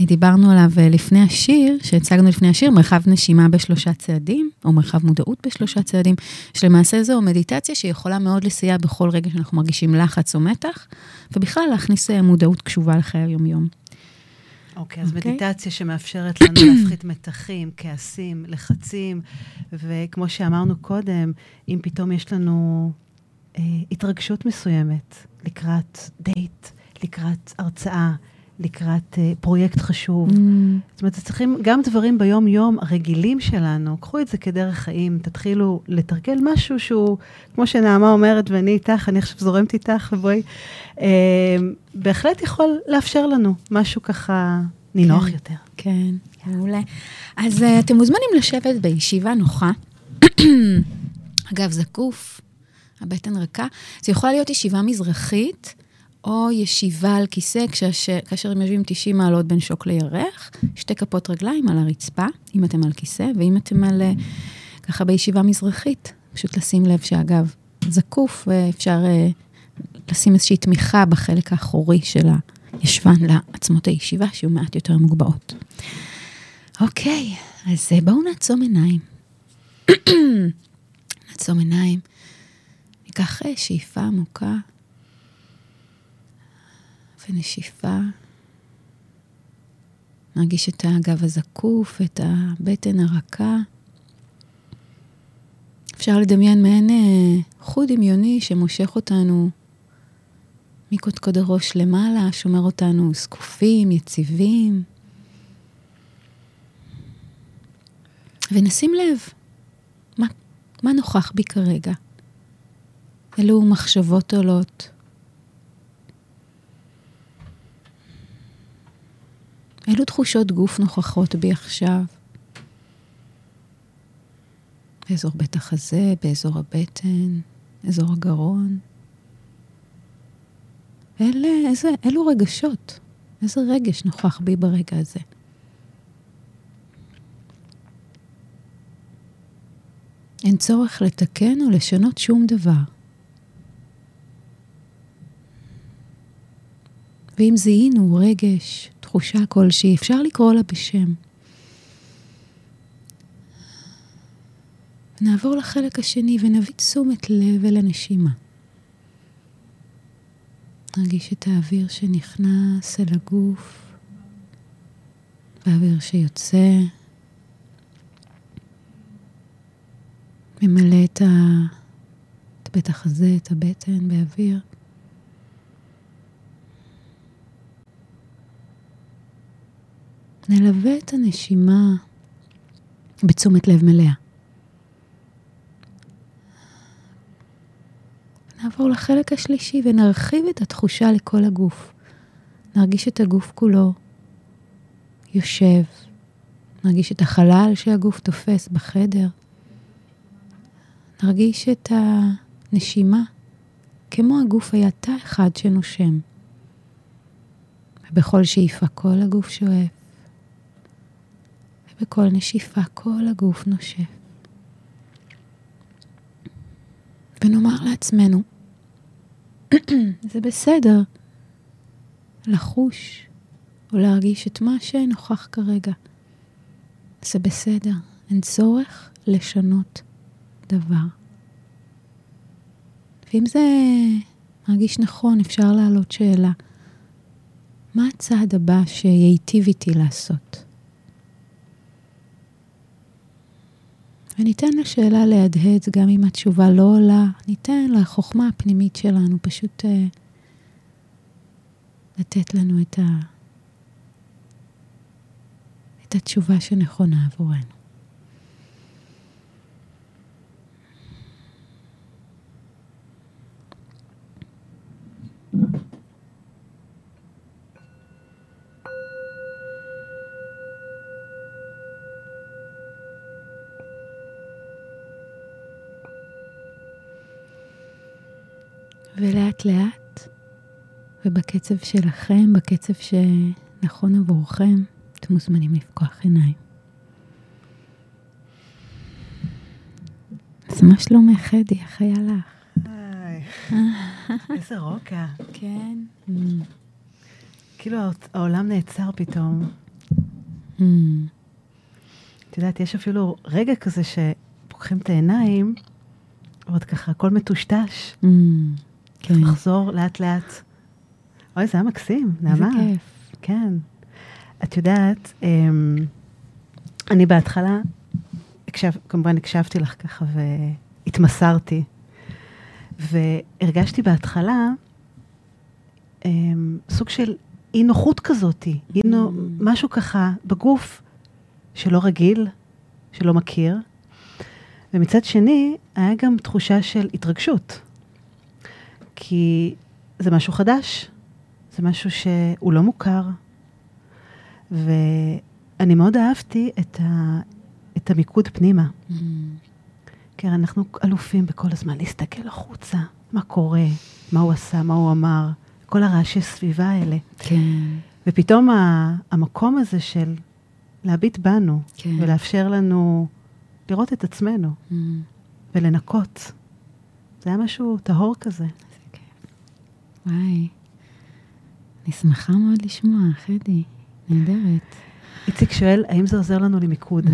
שדיברנו עליו לפני השיר, שהצגנו לפני השיר, מרחב נשימה בשלושה צעדים, או מרחב מודעות בשלושה צעדים, שלמעשה זו מדיטציה שיכולה מאוד לסייע בכל רגע שאנחנו מרגישים לחץ או מתח, ובכלל להכניס מודעות קשובה לחיי היום-יום. אוקיי, אז אוקיי. מדיטציה שמאפשרת לנו להפחית מתחים, כעסים, לחצים, וכמו שאמרנו קודם, אם פתאום יש לנו אה, התרגשות מסוימת לקראת דייט, לקראת הרצאה, לקראת אה, פרויקט חשוב, Mm. זאת אומרת, צריכים גם דברים ביום-יום הרגילים שלנו, קחו את זה כדרך חיים, תתחילו לתרגל משהו שהוא, כמו שנעמה אומרת, ואני איתך, אני עכשיו זורמת איתך, ובואי, אה, בהחלט יכול לאפשר לנו משהו ככה נינוח כן. יותר. כן, מעולה. אז uh, אתם מוזמנים לשבת בישיבה נוחה. אגב, זקוף, הבטן רכה. זה יכולה להיות ישיבה מזרחית, או ישיבה על כיסא, כשש, כאשר הם יושבים 90 מעלות בין שוק לירך, שתי כפות רגליים על הרצפה, אם אתם על כיסא, ואם אתם על, אה, ככה בישיבה מזרחית, פשוט לשים לב שאגב, זקוף, ואפשר אה, לשים איזושהי תמיכה בחלק האחורי של הישבן לעצמות הישיבה, שיהיו מעט יותר מוגבהות. אוקיי, אז אה, בואו נעצום עיניים. נעצום עיניים, ניקח שאיפה עמוקה ונשיפה. נרגיש את הגב הזקוף, את הבטן הרכה. אפשר לדמיין מעין אה, חוט דמיוני שמושך אותנו מקודקוד הראש למעלה, שומר אותנו זקופים, יציבים. ונשים לב, מה, מה נוכח בי כרגע? אילו מחשבות עולות? אילו תחושות גוף נוכחות בי עכשיו? באזור בית החזה, באזור הבטן, אזור הגרון. אלה, איזה, אילו רגשות, איזה רגש נוכח בי ברגע הזה. אין צורך לתקן או לשנות שום דבר. ואם זיהינו רגש, תחושה כלשהי, אפשר לקרוא לה בשם. נעבור לחלק השני ונביא תשומת לב אל הנשימה. נרגיש את האוויר שנכנס אל הגוף, והאוויר שיוצא. ממלא. את בית החזה, את הבטן באוויר. נלווה את הנשימה בתשומת לב מלאה. נעבור לחלק השלישי ונרחיב את התחושה לכל הגוף. נרגיש את הגוף כולו יושב, נרגיש את החלל שהגוף תופס בחדר. נרגיש את הנשימה כמו הגוף היה תא אחד שנושם. ובכל שאיפה כל הגוף שואף, ובכל נשיפה כל הגוף נושף. ונאמר לעצמנו, זה בסדר לחוש או להרגיש את מה שנוכח כרגע. זה בסדר, אין צורך לשנות דבר. ואם זה מרגיש נכון, אפשר להעלות שאלה. מה הצעד הבא שייטיב איתי לעשות? וניתן לשאלה להדהד גם אם התשובה לא עולה, ניתן לחוכמה הפנימית שלנו פשוט uh, לתת לנו את, ה, את התשובה שנכונה עבורנו. ולאט לאט, ובקצב שלכם, בקצב שנכון עבורכם, אתם מוזמנים לפקוח עיניים. אז מה שלומך, חדי? איך היה לך? איזה רוקע. כן. כאילו העולם נעצר פתאום. Mm. את יודעת, יש אפילו רגע כזה שפוקחים את העיניים, ועוד ככה הכל מטושטש. Mm. כן. לחזור לאט לאט. אוי, זה היה מקסים, נעמה. איזה כיף. כן. את יודעת, אמ, אני בהתחלה, הקשב, כמובן הקשבתי לך ככה והתמסרתי, והרגשתי בהתחלה אמ, סוג של אי נוחות כזאת, אי נו, Mm. משהו ככה בגוף שלא רגיל, שלא מכיר, ומצד שני, היה גם תחושה של התרגשות. כי זה משהו חדש, זה משהו שהוא לא מוכר, ואני מאוד אהבתי את, ה, את המיקוד פנימה. Mm. כי הרי אנחנו אלופים בכל הזמן להסתכל החוצה, מה קורה, מה הוא עשה, מה הוא אמר, כל הרעשי סביבה האלה. כן, ופתאום ה, המקום הזה של להביט בנו, כן. ולאפשר לנו לראות את עצמנו, Mm. ולנקות. זה היה משהו טהור כזה. וואי, אני שמחה מאוד לשמוע, חדי. נהדרת. איציק שואל, האם זה עוזר לנו למיקוד?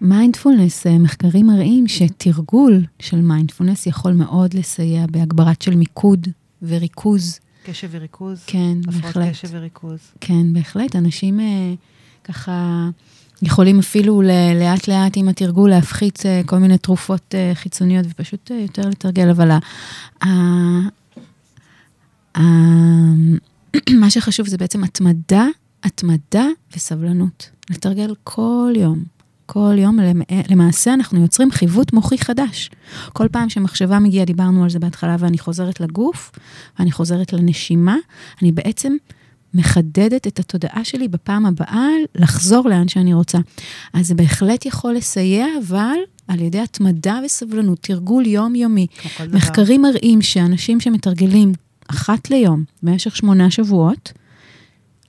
מיינדפולנס, אה, מחקרים מראים שתרגול של מיינדפולנס יכול מאוד לסייע בהגברת של מיקוד וריכוז. קשב וריכוז? כן, הפרעות בהחלט. קשב וריכוז. כן, בהחלט. אנשים אה, ככה יכולים אפילו ל- לאט לאט עם התרגול להפחית אה, כל מיני תרופות חיצוניות ופשוט יותר לתרגל, אבל מה שחשוב זה בעצם התמדה, התמדה וסבלנות. לתרגל כל יום. כל יום, למ- למעשה אנחנו יוצרים חיווט מוחי חדש. כל פעם שמחשבה מגיעה, דיברנו על זה בהתחלה, ואני חוזרת לגוף, ואני חוזרת לנשימה, אני בעצם מחדדת את התודעה שלי בפעם הבאה לחזור לאן שאני רוצה. אז זה בהחלט יכול לסייע, אבל על ידי התמדה וסבלנות, תרגול יומיומי. מחקרים מראים שאנשים שמתרגלים אחת ליום במשך שמונה שבועות,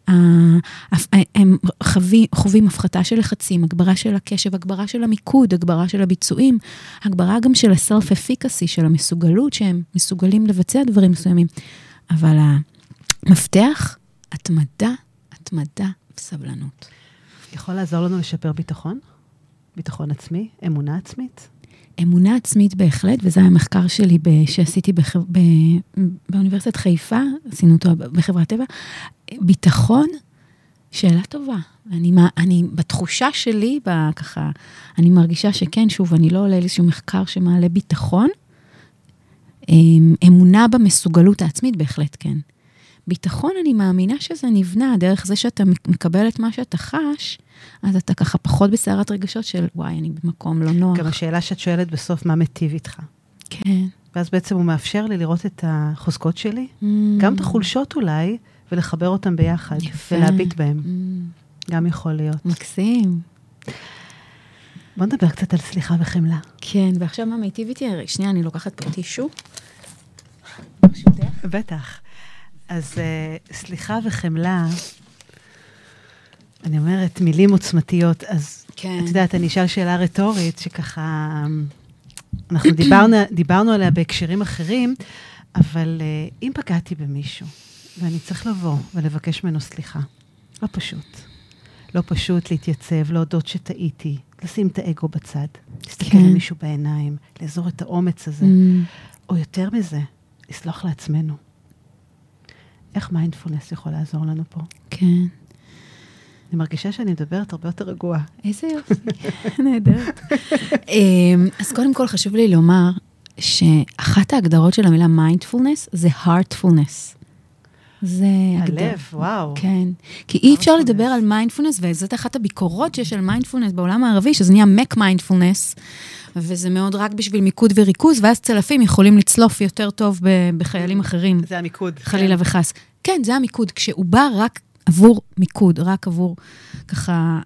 ה- הפ- הם חווים, חווים הפחתה של לחצים, הגברה של הקשב, הגברה של המיקוד, הגברה של הביצועים, הגברה גם של הסלף-אפיקסי, של המסוגלות שהם מסוגלים לבצע דברים מסוימים. אבל המפתח, התמדה, התמדה וסבלנות. יכול לעזור לנו לשפר ביטחון? ביטחון עצמי? אמונה עצמית? אמונה עצמית בהחלט, וזה היה מחקר שלי ב, שעשיתי בח, ב, באוניברסיטת חיפה, עשינו אותו בחברת טבע. ביטחון, שאלה טובה. אני, אני, בתחושה שלי, ככה, אני מרגישה שכן, שוב, אני לא עולה איזשהו מחקר שמעלה ביטחון. אמ, אמונה במסוגלות העצמית, בהחלט כן. ביטחון, אני מאמינה שזה נבנה דרך זה שאתה מקבל את מה שאתה חש, אז אתה ככה פחות בסערת רגשות של, וואי, אני במקום לא נוח. גם השאלה שאת שואלת בסוף, מה מיטיב איתך? כן. ואז בעצם הוא מאפשר לי לראות את החוזקות שלי, mm. גם את החולשות אולי, ולחבר אותם ביחד. יפה. ולהביט בהם. Mm. גם יכול להיות. מקסים. בוא נדבר קצת על סליחה וחמלה. כן, ועכשיו מה מיטיב איתי? שנייה, אני לוקחת פה טישו. בטח. אז uh, סליחה וחמלה, אני אומרת, מילים עוצמתיות, אז כן. את יודעת, אני אשאל שאלה רטורית, שככה, אנחנו דיברנו, דיברנו עליה בהקשרים אחרים, אבל uh, אם פגעתי במישהו, ואני צריך לבוא ולבקש ממנו סליחה, לא פשוט. לא פשוט להתייצב, להודות שטעיתי, לשים את האגו בצד, להסתכל כן. למישהו בעיניים, לאזור את האומץ הזה, mm. או יותר מזה, לסלוח לעצמנו. איך מיינדפולנס יכול לעזור לנו פה? כן. אני מרגישה שאני מדברת הרבה יותר רגועה. איזה יופי, נהדרת. אמ, אז קודם כל חשוב לי לומר שאחת ההגדרות של המילה מיינדפולנס זה heartfulness. זה... הלב, וואו. כן. כי אי אפשר לדבר על מיינדפולנס, וזאת אחת הביקורות שיש על מיינדפולנס בעולם המערבי, שזה נהיה McMindfulness, וזה מאוד רק בשביל מיקוד וריכוז, ואז צלפים יכולים לצלוף יותר טוב בחיילים אחרים. זה המיקוד. חלילה כן. וחס. כן, זה המיקוד, כשהוא בא רק עבור מיקוד, רק עבור ככה...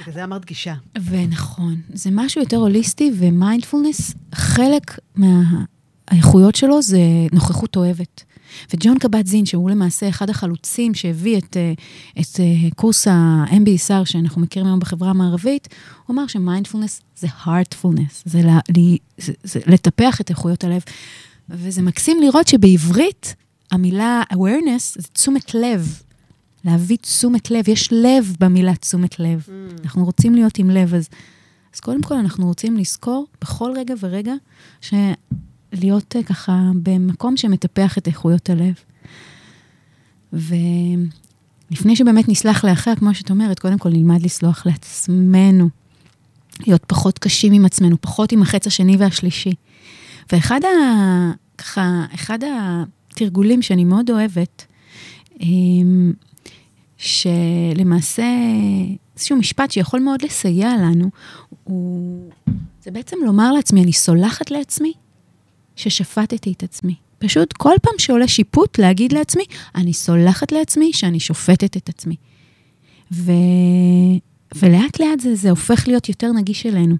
בגלל זה אמרת גישה. ונכון, זה משהו יותר הוליסטי, ומיינדפולנס, חלק מהאיכויות שלו זה נוכחות אוהבת. וג'ון קבט זין, שהוא למעשה אחד החלוצים שהביא את, אה, את אה, קורס ה-MBSR שאנחנו מכירים היום בחברה המערבית, הוא אמר שמיינדפולנס זה heartfulness, זה, לה, זה, זה לטפח את איכויות הלב. וזה מקסים לראות שבעברית המילה awareness זה תשומת לב. להביא תשומת לב, יש לב במילה תשומת לב. Mm. אנחנו רוצים להיות עם לב, אז, אז קודם כל אנחנו רוצים לזכור בכל רגע ורגע ש... להיות אה, ככה במקום שמטפח את איכויות הלב. ולפני שבאמת נסלח לאחר, כמו שאת אומרת, קודם כל נלמד לסלוח לעצמנו, להיות פחות קשים עם עצמנו, פחות עם החץ השני והשלישי. ואחד ה... ככה, אחד התרגולים שאני מאוד אוהבת, אמ, שלמעשה, איזשהו משפט שיכול מאוד לסייע לנו, הוא, זה בעצם לומר לעצמי, אני סולחת לעצמי ששפטתי את עצמי. פשוט כל פעם שעולה שיפוט, להגיד לעצמי, אני סולחת לעצמי שאני שופטת את עצמי. ו... ולאט לאט זה, זה הופך להיות יותר נגיש אלינו.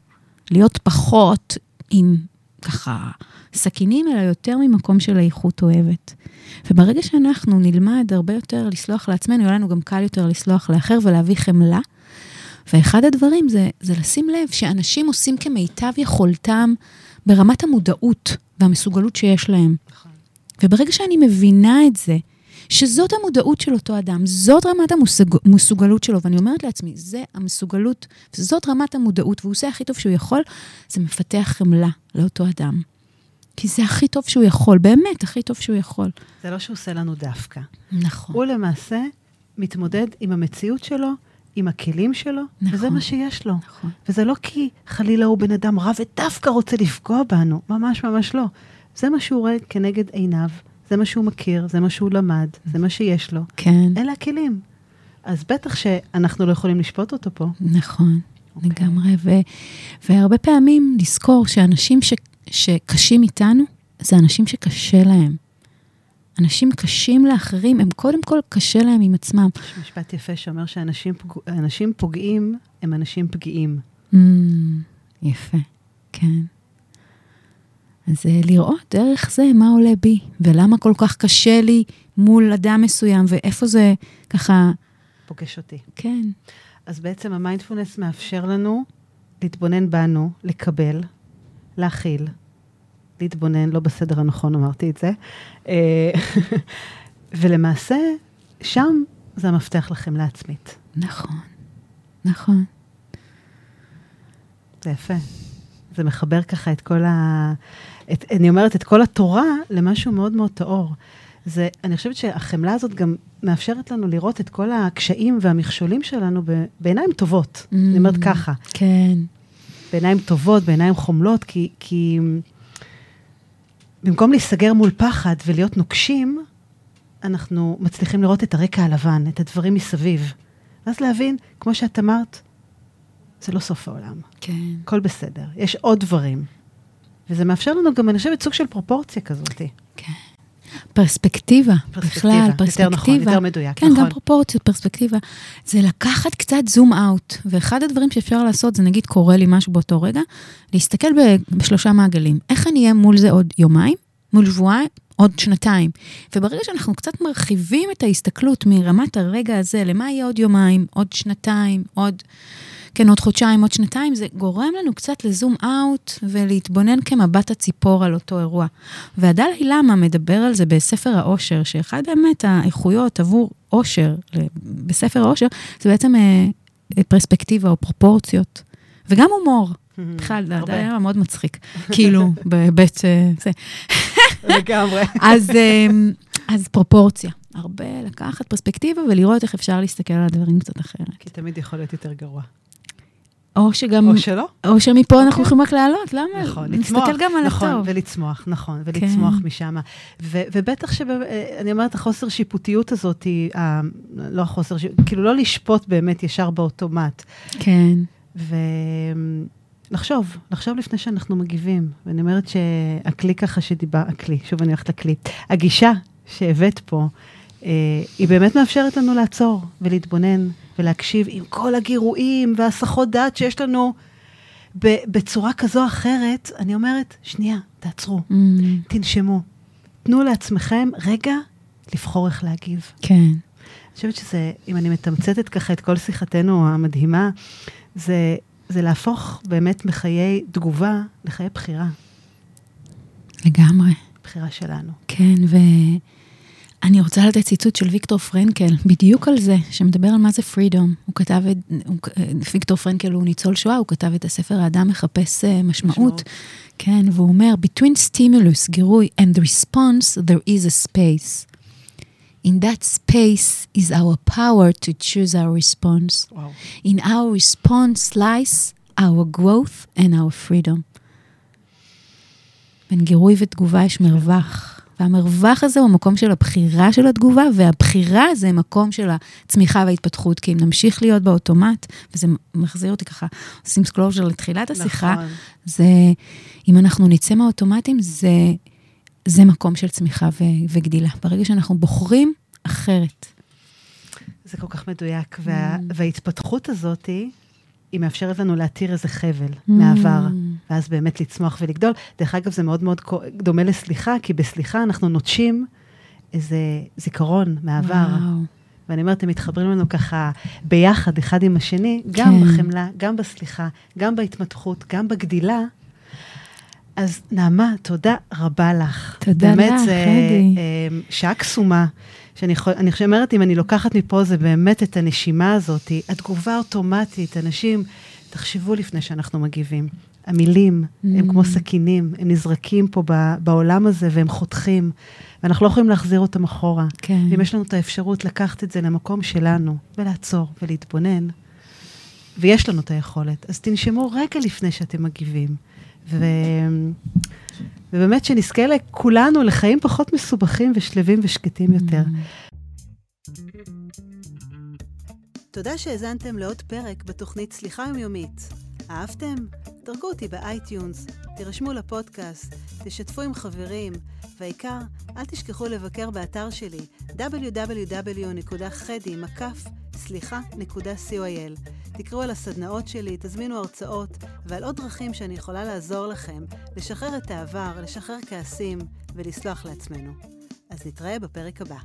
להיות פחות עם ככה סכינים, אלא יותר ממקום של איכות אוהבת. וברגע שאנחנו נלמד הרבה יותר לסלוח לעצמנו, יהיה לנו גם קל יותר לסלוח לאחר ולהביא חמלה. ואחד הדברים זה, זה לשים לב שאנשים עושים כמיטב יכולתם ברמת המודעות והמסוגלות שיש להם. נכון. וברגע שאני מבינה את זה, שזאת המודעות של אותו אדם, זאת רמת המסוגלות שלו, ואני אומרת לעצמי, זה המסוגלות, וזאת רמת המודעות, והוא עושה הכי טוב שהוא יכול, זה מפתח חמלה לאותו אדם. כי זה הכי טוב שהוא יכול, באמת, הכי טוב שהוא יכול. זה לא שהוא עושה לנו דווקא. נכון. הוא למעשה מתמודד עם המציאות שלו עם הכלים שלו, נכון, וזה מה שיש לו. נכון. וזה לא כי חלילה הוא בן אדם רע ודווקא רוצה לפגוע בנו, ממש ממש לא. זה מה שהוא רואה כנגד עיניו, זה מה שהוא מכיר, זה מה שהוא למד, זה מה שיש לו. כן. אלה הכלים. אז בטח שאנחנו לא יכולים לשפוט אותו פה. נכון, okay. אוקיי. לגמרי. ו- והרבה פעמים לזכור שאנשים ש- שקשים איתנו, זה אנשים שקשה להם. אנשים קשים לאחרים, הם קודם כל קשה להם עם עצמם. יש משפט יפה שאומר שאנשים פוג... פוגעים הם אנשים פגיעים. Mm, יפה, כן. אז אה, לראות דרך זה מה עולה בי, ולמה כל כך קשה לי מול אדם מסוים, ואיפה זה ככה... פוגש אותי. כן. אז בעצם המיינדפולנס מאפשר לנו להתבונן בנו, לקבל, להכיל, להתבונן, לא בסדר הנכון אמרתי את זה. אה, ולמעשה, שם זה המפתח לכם לעצמית. נכון, נכון. זה יפה. זה מחבר ככה את כל ה... את, אני אומרת, את כל התורה למשהו מאוד מאוד טהור. זה, אני חושבת שהחמלה הזאת גם מאפשרת לנו לראות את כל הקשיים והמכשולים שלנו ב, בעיניים טובות. Mm, אני אומרת ככה. כן. בעיניים טובות, בעיניים חומלות, כי, כי במקום להיסגר מול פחד ולהיות נוקשים, אנחנו מצליחים לראות את הרקע הלבן, את הדברים מסביב. ואז להבין, כמו שאת אמרת, זה לא סוף העולם. כן. הכל בסדר, יש עוד דברים. וזה מאפשר לנו גם, אני חושבת, סוג של פרופורציה כזאת. כן. פרספקטיבה, פרספקטיבה, בכלל, פרספקטיבה. יותר נכון, יותר מדויק, כן, נכון. גם פרופורציות, פרספקטיבה. זה לקחת קצת זום אאוט, ואחד הדברים שאפשר לעשות זה נגיד קורה לי משהו באותו רגע, להסתכל בשלושה מעגלים. איך אני אהיה מול זה עוד יומיים, מול שבועיים, עוד שנתיים. וברגע שאנחנו קצת מרחיבים את ההסתכלות מרמת הרגע הזה, למה יהיה עוד יומיים, עוד שנתיים, עוד... כן, עוד חודשיים, עוד שנתיים, זה גורם לנו קצת לזום אאוט ולהתבונן כמבט הציפור על אותו אירוע. והדלאי למה מדבר על זה בספר האושר, שאחד באמת האיכויות עבור אושר, בספר האושר, זה בעצם אה, פרספקטיבה או פרופורציות, וגם הומור. בכלל. דלאי למה מאוד מצחיק, כאילו, בהיבט... אה, זה. לגמרי. אז, אה, אז פרופורציה. הרבה לקחת פרספקטיבה ולראות איך אפשר להסתכל על הדברים קצת אחרת. כי תמיד יכול להיות יותר גרוע. או שגם, או שלא. או שמפה אנחנו אוקיי. יכולים רק לעלות, למה? נכון, לצמוח. נסתכל גם על נכון, הטוב. ולצמוח, נכון, ולצמוח כן. משם. ו- ובטח שאני אומרת, החוסר שיפוטיות הזאת היא, ה- לא החוסר, כאילו לא לשפוט באמת ישר באוטומט. כן, ולחשוב, לחשוב לפני שאנחנו מגיבים. ואני אומרת שהכלי ככה שדיבר, הכלי, שוב אני הולכת לכלי, הגישה שהבאת פה, אה, היא באמת מאפשרת לנו לעצור ולהתבונן ולהקשיב עם כל הגירויים והסחות דעת שיש לנו בצורה כזו או אחרת. אני אומרת, שנייה, תעצרו, Mm, תנשמו. תנו לעצמכם רגע לבחור איך להגיב. כן, אני חושבת שזה, אם אני מתמצתת ככה את כל שיחתנו המדהימה, זה, זה להפוך באמת מחיי תגובה לחיי בחירה, לגמרי. בחירה שלנו. כן, ואני רוצה לתת ציטוט של ויקטור פרנקל, בדיוק על זה, שמדבר על מה זה פרידום. הוא כתב את, הוא, ויקטור פרנקל הוא ניצול שואה, הוא כתב את הספר האדם מחפש אה, משמעות. משמעות. כן, והוא אומר, Between stimulus, גירוי, and response, there is a space. In that space is our power to choose our response. וואו. In our response lies our growth and our freedom. בין גירוי ותגובה יש מרווח, והמרווח הזה הוא המקום של הבחירה של התגובה, והבחירה זה מקום של הצמיחה וההתפתחות, כי אם נמשיך להיות באוטומט, וזה מחזיר אותי ככה, עושים closure לתחילת השיחה, נכון. זה, אם אנחנו נצא מהאוטומטים, זה, זה מקום של צמיחה ו, וגדילה. ברגע שאנחנו בוחרים אחרת. זה כל כך מדויק, וה, וההתפתחות הזאת, היא מאפשרת לנו להתיר איזה חבל מהעבר, ואז באמת לצמוח ולגדול. דרך אגב, זה מאוד מאוד דומה לסליחה, כי בסליחה אנחנו נוטשים איזה זיכרון מהעבר. וואו. ואני אומרת, הם מתחברים לנו ככה ביחד, אחד עם השני, גם כן. בחמלה, גם בסליחה, גם בהתמתחות, גם בגדילה. אז נעמה, תודה רבה לך. תודה באמת, לך, חדי. אה, שעה קסומה. שאני חושבת, אומרת, אם אני לוקחת מפה, זה באמת את הנשימה הזאת, התגובה האוטומטית. אנשים, תחשבו לפני שאנחנו מגיבים. המילים הם Mm. כמו סכינים, הם נזרקים פה ב- בעולם הזה והם חותכים, ואנחנו לא יכולים להחזיר אותם אחורה. כן. ואם יש לנו את האפשרות לקחת את זה למקום שלנו, ולעצור ולהתבונן, ויש לנו את היכולת, אז תנשמו רגע לפני שאתם מגיבים. ו... ובאמת שנזכה לכולנו לחיים פחות מסובכים ושלווים ושקטים יותר. תודה שהאזנתם לעוד פרק בתוכנית סליחה יומיומית. אהבתם? דרגו אותי ב iTunes, תירשמו לפודקאסט, תשתפו עם חברים, והעיקר, אל תשכחו לבקר באתר שלי www.חדי.סליחה. co.il. תקראו על הסדנאות שלי, תזמינו הרצאות ועל עוד דרכים שאני יכולה לעזור לכם לשחרר את העבר, לשחרר כעסים ולסלוח לעצמנו. אז נתראה בפרק הבא.